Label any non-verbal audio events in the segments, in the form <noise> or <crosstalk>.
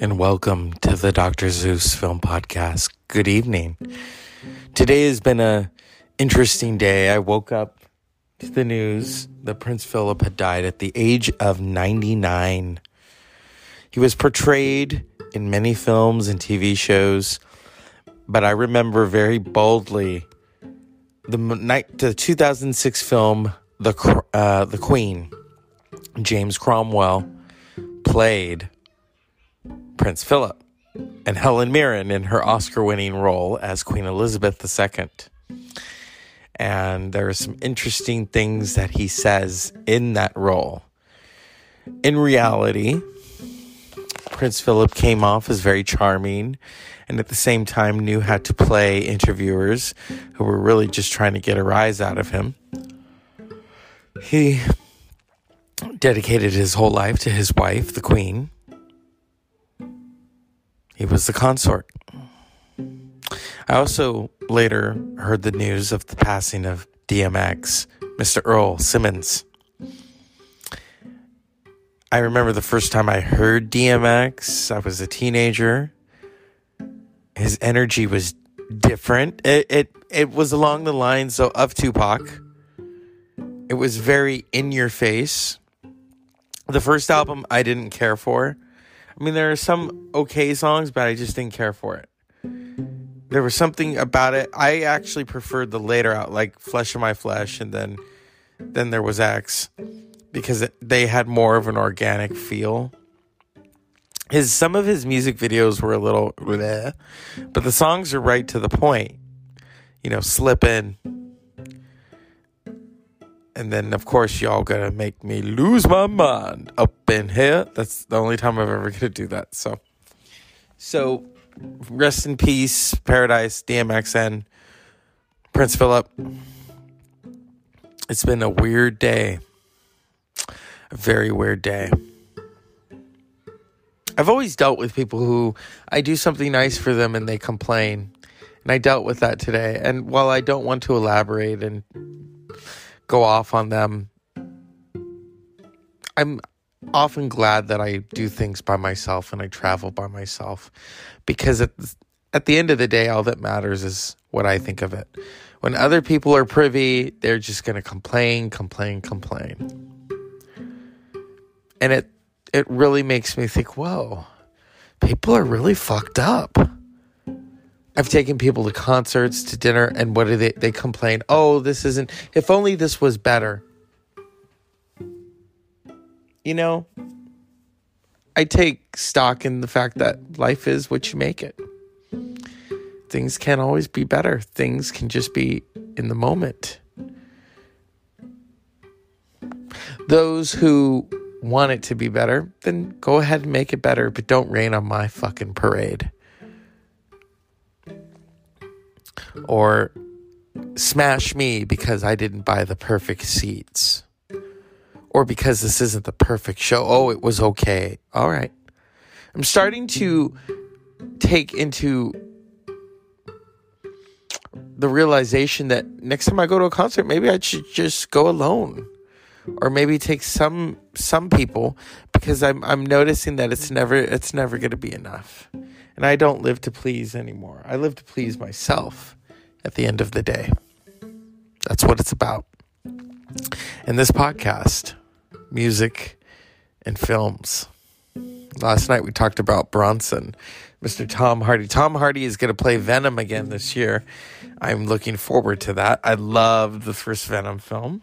and welcome to the Dr. Zeus Film Podcast. Good evening. Today has been a interesting day. I woke up to the news that Prince Philip had died at the age of 99. He was portrayed in many films and TV shows, but I remember very boldly the night the 2006 film The uh, The Queen. James Cromwell played Prince Philip and Helen Mirren in her Oscar winning role as Queen Elizabeth II. And there are some interesting things that he says in that role. In reality, Prince Philip came off as very charming and at the same time knew how to play interviewers who were really just trying to get a rise out of him. He dedicated his whole life to his wife, the Queen, he was the consort. I also later heard the news of the passing of DMX, Mr. Earl Simmons. I remember the first time I heard DMX, I was a teenager. His energy was different. It it, it was along the lines of Tupac. It was very in your face. The first album I didn't care for. I mean, there are some okay songs, but I just didn't care for it. There was something about it. I actually preferred the later out, like Flesh of My Flesh, and then then there was X, because they had more of an organic feel. His some of his music videos were a little, bleh, but the songs are right to the point. You know, slipping and then, of course, y'all gonna make me lose my mind up in here. That's the only time I'm ever gonna do that. So, so rest in peace, Paradise, DMXN, Prince Philip. It's been a weird day, a very weird day. I've always dealt with people who I do something nice for them and they complain. And I dealt with that today. And while I don't want to elaborate and go off on them. I'm often glad that I do things by myself and I travel by myself because at, at the end of the day, all that matters is what I think of it. When other people are privy, they're just going to complain, complain, complain. And it it really makes me think, whoa, people are really fucked up. I've taken people to concerts, to dinner, and what do they they complain? Oh, this isn't if only this was better. You know, I take stock in the fact that life is what you make it. Things can't always be better. Things can just be in the moment. Those who want it to be better, then go ahead and make it better, but don't rain on my fucking parade. Or smash me because I didn't buy the perfect seats or because this isn't the perfect show. Oh, it was okay. All right. I'm starting to take into the realization that next time I go to a concert, maybe I should just go alone or maybe take some some people because I'm I'm noticing that it's never it's never going to be enough. And I don't live to please anymore. I live to please myself at the end of the day. That's what it's about. In this podcast, music and films. Last night we talked about Bronson, Mr. Tom Hardy. Tom Hardy is going to play Venom again this year. I'm looking forward to that. I loved the first Venom film.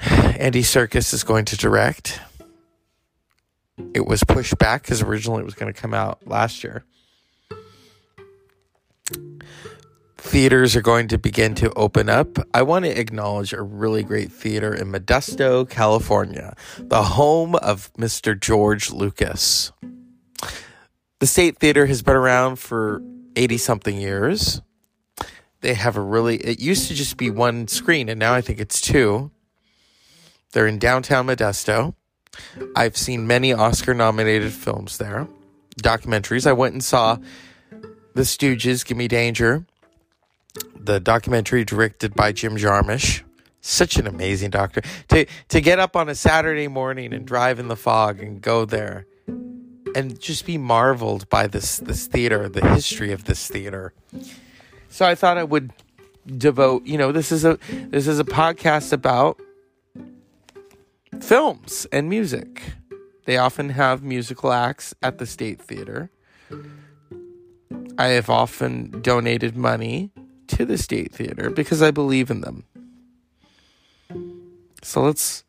Andy Serkis is going to direct. It was pushed back because originally it was going to come out last year. Theaters are going to begin to open up, I want to acknowledge a really great theater in Modesto, California, the home of Mr. George Lucas. The State Theater has been around for 80 something years. They have a really, it used to just be one screen, and now I think it's two. They're in downtown Modesto. I've seen many Oscar nominated films there, documentaries. I went and saw The Stooges, Gimme Danger the documentary directed by Jim Jarmusch. Such an amazing doctor. To to get up on a Saturday morning and drive in the fog and go there and just be marveled by this this theater, the history of this theater. So I thought I would devote, you know, this is a this is a podcast about films and music. They often have musical acts at the State Theater. I have often donated money to the State Theater because I believe in them. So let's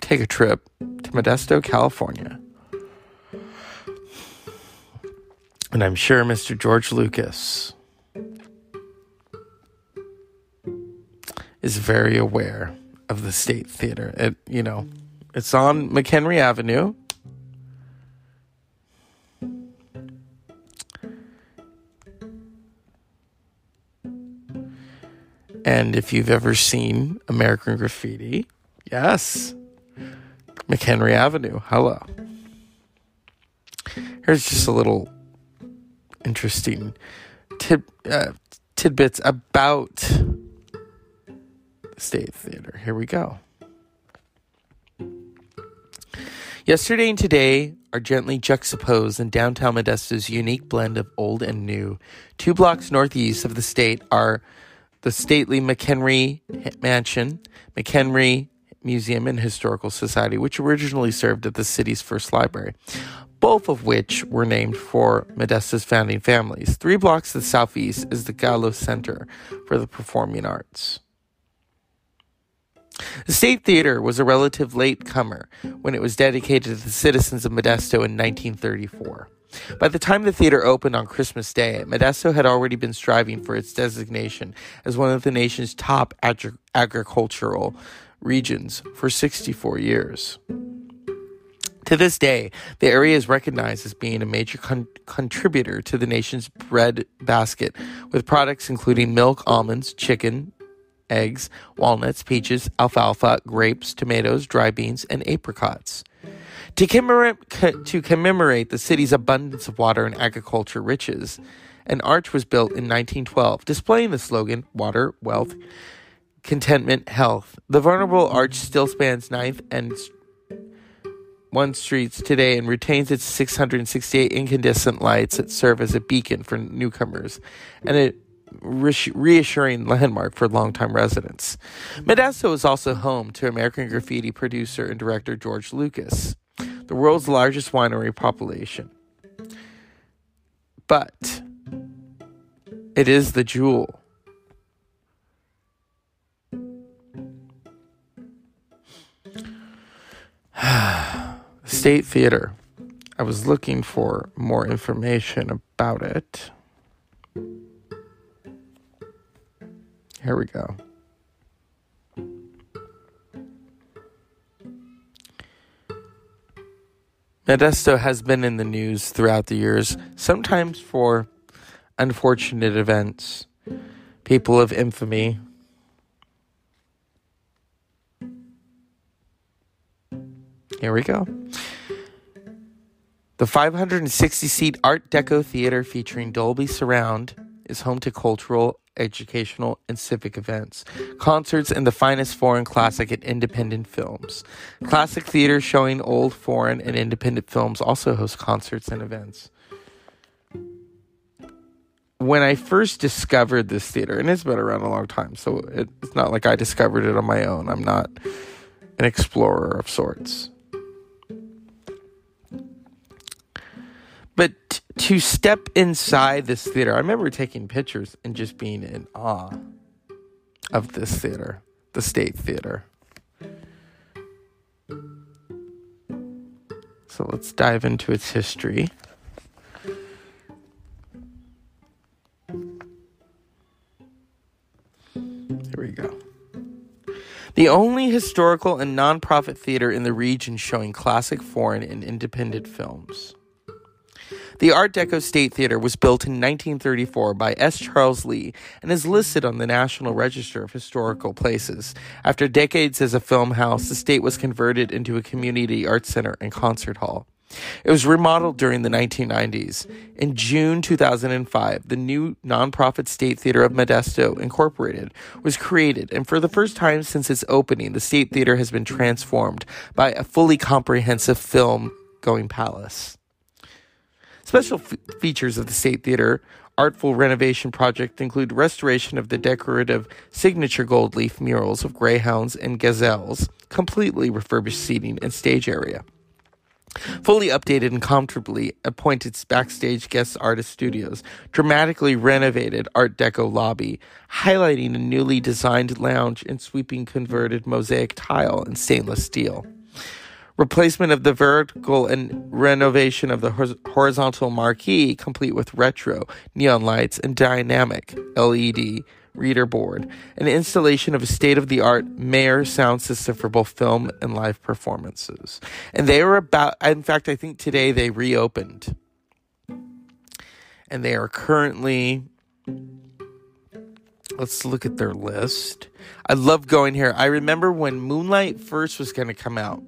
take a trip to Modesto, California. And I'm sure Mr. George Lucas is very aware of the State Theater. It, you know, it's on McHenry Avenue. And if you've ever seen American Graffiti, yes, McHenry Avenue. Hello. Here's just a little interesting tid, uh, tidbits about the State Theater. Here we go. Yesterday and today are gently juxtaposed in downtown Modesto's unique blend of old and new. Two blocks northeast of the state are the stately McHenry Mansion, McHenry Museum and Historical Society, which originally served as the city's first library, both of which were named for Modesto's founding families. Three blocks to the southeast is the Gallo Center for the Performing Arts. The State Theater was a relative latecomer when it was dedicated to the citizens of Modesto in 1934. By the time the theater opened on Christmas Day, Modesto had already been striving for its designation as one of the nation's top agri- agricultural regions for 64 years. To this day, the area is recognized as being a major con- contributor to the nation's bread basket, with products including milk, almonds, chicken, eggs, walnuts, peaches, alfalfa, grapes, tomatoes, dry beans, and apricots. To commemorate, to commemorate the city's abundance of water and agriculture riches, an arch was built in 1912 displaying the slogan Water, Wealth, Contentment, Health. The vulnerable arch still spans 9th and 1 streets today and retains its 668 incandescent lights that serve as a beacon for newcomers and a reassuring landmark for longtime residents. Modesto is also home to American graffiti producer and director George Lucas the world's largest winery population. But it is the jewel. <sighs> State Theater. I was looking for more information about it. Here we go. Modesto has been in the news throughout the years, sometimes for unfortunate events, people of infamy. Here we go. The 560 seat Art Deco Theater featuring Dolby Surround is home to cultural educational, and civic events, concerts, and the finest foreign classic and independent films. Classic theater showing old, foreign, and independent films also hosts concerts and events. When I first discovered this theater, and it's been around a long time, so it's not like I discovered it on my own. I'm not an explorer of sorts. But to step inside this theater, I remember taking pictures and just being in awe of this theater, the State Theater. So let's dive into its history. Here we go. The only historical and nonprofit theater in the region showing classic foreign and independent films. The Art Deco State Theater was built in 1934 by S. Charles Lee and is listed on the National Register of Historical Places. After decades as a film house, the state was converted into a community arts center and concert hall. It was remodeled during the 1990s. In June 2005, the new nonprofit State Theater of Modesto Incorporated was created, and for the first time since its opening, the State Theater has been transformed by a fully comprehensive film going palace. Special f- features of the State Theater artful renovation project include restoration of the decorative signature gold leaf murals of greyhounds and gazelles, completely refurbished seating and stage area. Fully updated and comfortably appointed backstage guest artist studios, dramatically renovated Art Deco lobby, highlighting a newly designed lounge and sweeping converted mosaic tile and stainless steel replacement of the vertical and renovation of the horizontal marquee, complete with retro neon lights and dynamic LED reader board, an installation of a state of the art Meyer sound system for both film and live performances. And they are about, in fact, I think today they reopened. And they are currently, let's look at their list. I love going here. I remember when Moonlight first was going to come out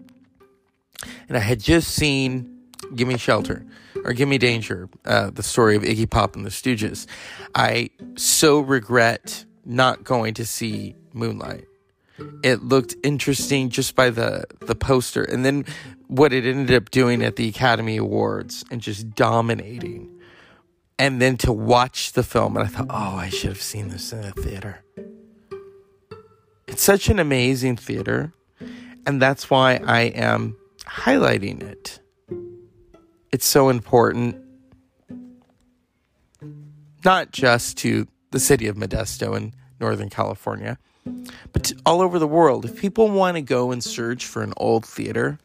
and I had just seen Gimme Shelter or Gimme Danger, uh, the story of Iggy Pop and the Stooges. I so regret not going to see Moonlight. It looked interesting just by the the poster, and then what it ended up doing at the Academy Awards and just dominating. And then to watch the film, and I thought, oh, I should have seen this in a theater. It's such an amazing theater, and that's why I am highlighting it. It's so important, not just to the city of Modesto in Northern California, but to all over the world. If people want to go and search for an old theater,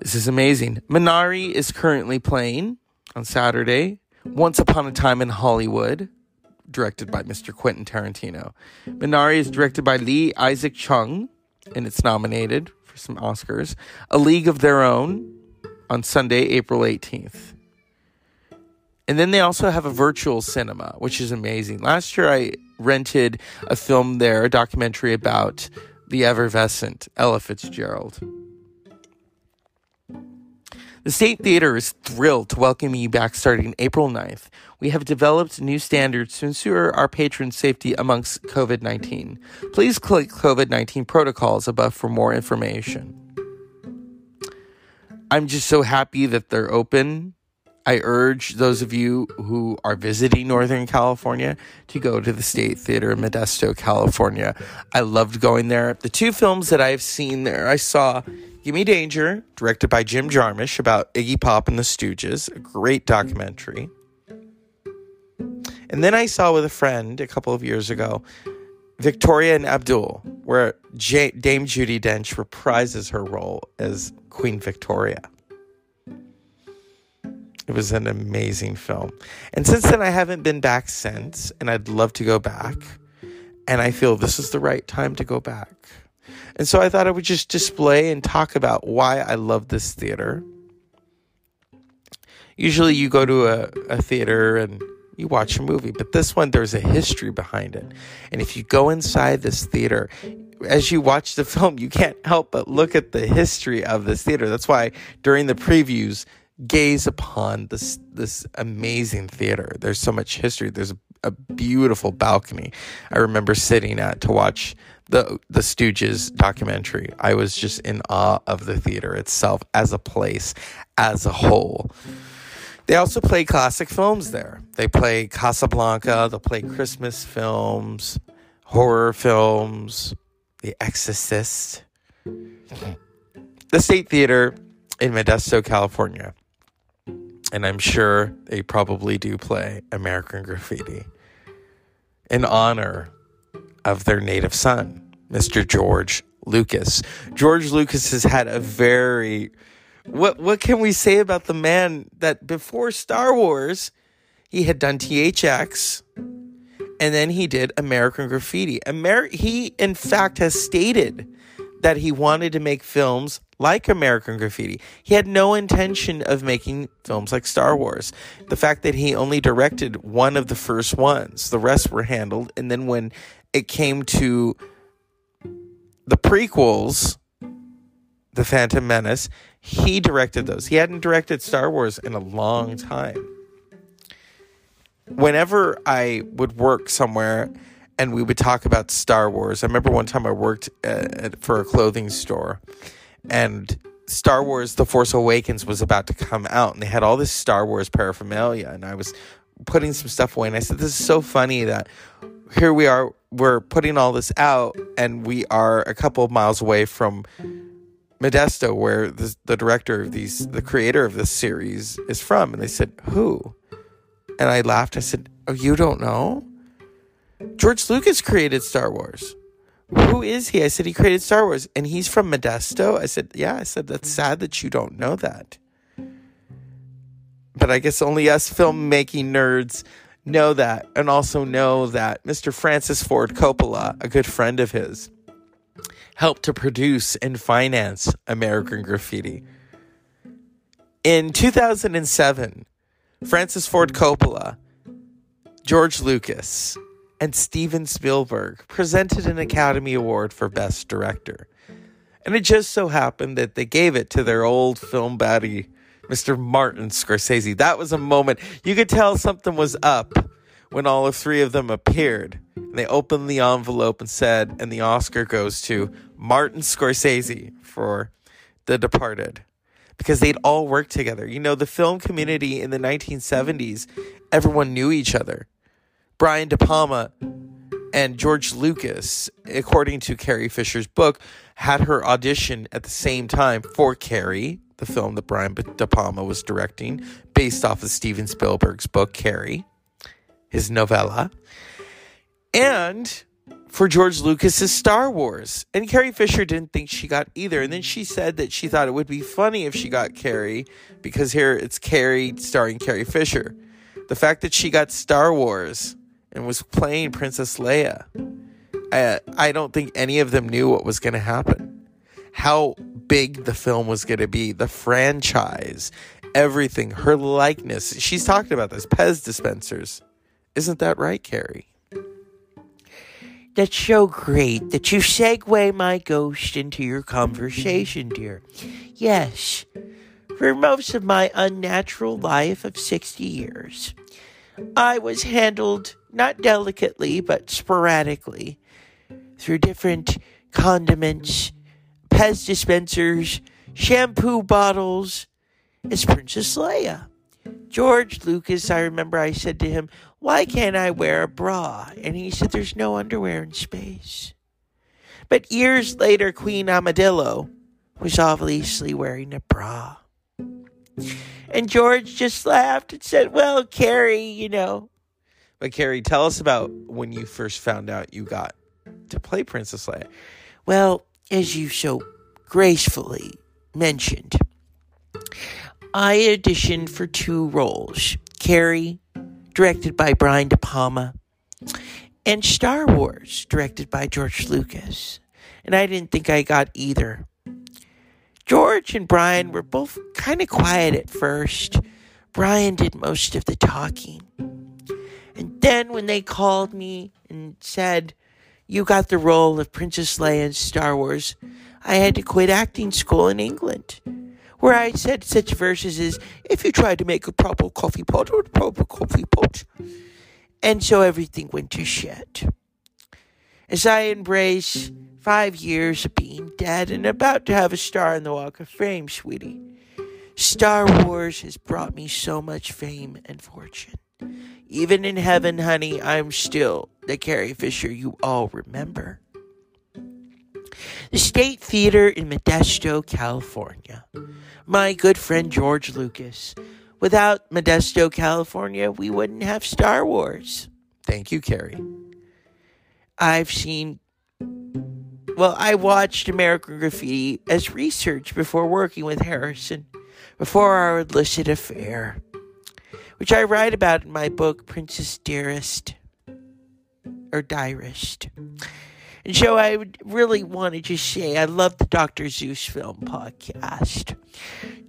this is amazing. Minari is currently playing on Saturday. Once Upon a Time in Hollywood, directed by Mr. Quentin Tarantino. Minari is directed by Lee Isaac Chung, and it's nominated for some Oscars. A League of Their Own on Sunday, April 18th. And then they also have a virtual cinema, which is amazing. Last year I rented a film there, a documentary about the effervescent Ella Fitzgerald. The State Theater is thrilled to welcome you back starting April 9th. We have developed new standards to ensure our patrons' safety amongst COVID 19. Please click COVID 19 protocols above for more information. I'm just so happy that they're open. I urge those of you who are visiting Northern California to go to the State Theater in Modesto, California. I loved going there. The two films that I've seen there, I saw Gimme Danger, directed by Jim Jarmusch about Iggy Pop and the Stooges, a great documentary. And then I saw with a friend a couple of years ago Victoria and Abdul, where J- Dame Judi Dench reprises her role as Queen Victoria. It was an amazing film. And since then, I haven't been back since, and I'd love to go back. And I feel this is the right time to go back. And so I thought I would just display and talk about why I love this theater. Usually you go to a, a theater and you watch a movie, but this one, there's a history behind it. And if you go inside this theater, as you watch the <laughs> film, you can't help but look at the history of this theater. That's why during the previews, gaze upon this this amazing theater. There's so much history. There's a, a beautiful balcony. I remember sitting at to watch the the Stooges documentary. I was just in awe of the theater itself as a place, as a whole. They also play classic films there. They play Casablanca, they play Christmas films, horror films, The Exorcist. The State Theater in Modesto, California. And I'm sure they probably do play American Graffiti in honor of their native son, Mr. George Lucas. George Lucas has had a very what what can we say about the man that before Star Wars he had done THX and then he did American Graffiti. Amer- he in fact has stated that he wanted to make films like American Graffiti. He had no intention of making films like Star Wars. The fact that he only directed one of the first ones, the rest were handled. And then when it came to the prequels, The Phantom Menace, he directed those. He hadn't directed Star Wars in a long time. Whenever I would work somewhere and we would talk about Star Wars, I remember one time I worked uh, at, for a clothing store and Star Wars The Force Awakens was about to come out and they had all this Star Wars paraphernalia and I was putting some stuff away and I said this is so funny that here we are we're putting all this out and we are a couple of miles away from Modesto where the, the director of these the creator of this series is from. And they said who? And I laughed. I said oh you don't know? George Lucas created Star Wars who is he? I said, he created Star Wars and he's from Modesto. I said, yeah. I said, that's hmm. sad that you don't know that. But I guess only us filmmaking nerds know that and also know that Mr. Francis Ford Coppola, a good friend of his, helped to produce and finance American Graffiti. In 2007, Francis Ford Coppola, George Lucas, and Steven Spielberg presented an Academy Award for Best Director. And it just so happened that they gave it to their old film baddie, Mr. Martin Scorsese. That was a moment you could tell something was up when all of three of them appeared. And they opened the envelope and said, and the Oscar goes to Martin Scorsese for The Departed. Because they'd all worked together. You know, the film community in the 1970s, everyone knew each other Brian De Palma and George Lucas, according to Carrie Fisher's book, had her audition at the same time for Carrie, the film that Brian De Palma was directing, based off of Steven Spielberg's book Carrie, his novella, and for George Lucas's Star Wars. And Carrie Fisher didn't think she got either. And then she said that she thought it would be funny if she got Carrie because here it's Carrie starring Carrie Fisher. The fact that she got Star Wars and was playing Princess Leia. I, I don't think any of them knew what was going to happen. How big the film was going to be, the franchise, everything, her likeness. She's talked about this Pez dispensers. Isn't that right, Carrie? That's so great that you segue my ghost into your conversation, dear. Yes, for most of my unnatural life of 60 years, I was handled not delicately, but sporadically through different condiments, Pez dispensers, shampoo bottles, as Princess Leia. George Lucas, I remember I said to him, Why can't I wear a bra? And he said, There's no underwear in space. But years later, Queen Amidala was obviously wearing a bra. And George just laughed and said, Well, Carrie, you know. But Carrie, tell us about when you first found out you got to play Princess Leia. Well, as you so gracefully mentioned, I auditioned for two roles Carrie, directed by Brian De Palma, and Star Wars, directed by George Lucas. And I didn't think I got either. George and Brian were both kind of quiet at first. Brian did most of the talking. And then when they called me and said, You got the role of Princess Leia in Star Wars, I had to quit acting school in England, where I said such verses as, If you try to make a proper coffee pot or a proper coffee pot. And so everything went to shit. As I embrace five years of being dead and about to have a star in the Walk of Fame, sweetie. Star Wars has brought me so much fame and fortune. Even in heaven, honey, I'm still the Carrie Fisher you all remember. The State Theater in Modesto, California. My good friend George Lucas. Without Modesto, California, we wouldn't have Star Wars. Thank you, Carrie. I've seen well, I watched American Graffiti as research before working with Harrison, before our illicit affair, which I write about in my book, Princess Dearest, or Diarist. And so I would really want to just say I love the Dr. Zeus Film podcast,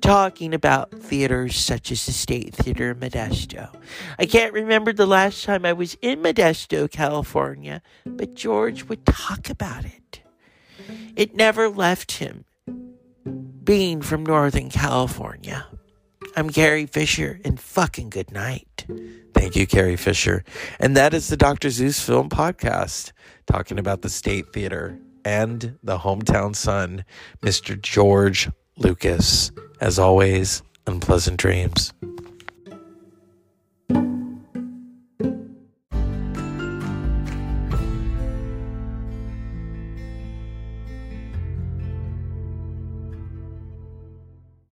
talking about theaters such as the State Theater in Modesto. I can't remember the last time I was in Modesto, California, but George would talk about it. It never left him being from Northern California. I'm Carrie Fisher, and fucking good night. Thank you, Carrie Fisher. And that is the Dr. Zeus Film Podcast, talking about the State Theater and the hometown son, Mr. George Lucas. As always, unpleasant dreams.